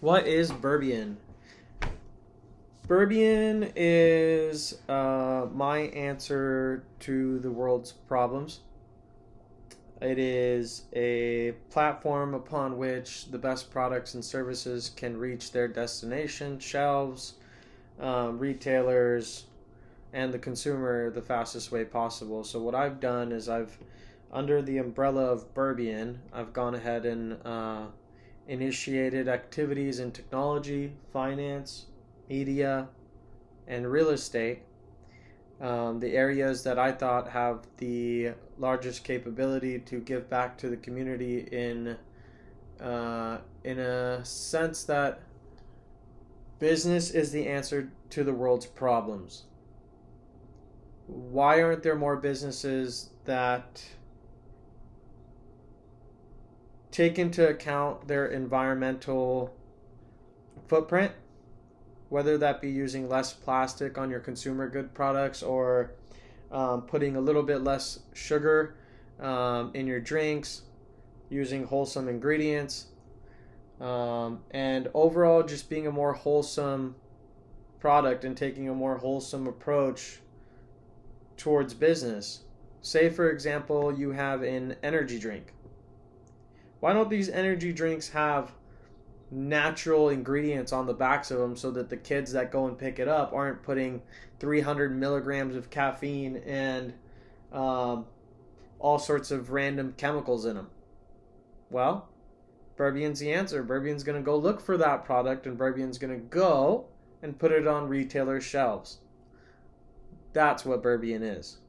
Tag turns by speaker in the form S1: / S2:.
S1: What is Burbian? Burbian is uh, my answer to the world's problems. It is a platform upon which the best products and services can reach their destination, shelves, um, retailers, and the consumer the fastest way possible. So, what I've done is I've, under the umbrella of Burbian, I've gone ahead and uh, initiated activities in technology, finance, media, and real estate, um, the areas that I thought have the largest capability to give back to the community in uh, in a sense that business is the answer to the world's problems. Why aren't there more businesses that take into account their environmental footprint whether that be using less plastic on your consumer good products or um, putting a little bit less sugar um, in your drinks, using wholesome ingredients, um, and overall just being a more wholesome product and taking a more wholesome approach towards business. Say, for example, you have an energy drink. Why don't these energy drinks have natural ingredients on the backs of them so that the kids that go and pick it up aren't putting 300 milligrams of caffeine and um, all sorts of random chemicals in them. Well, Burbian's the answer. Burbian's going to go look for that product and Burbian's going to go and put it on retailer shelves. That's what Burbian is.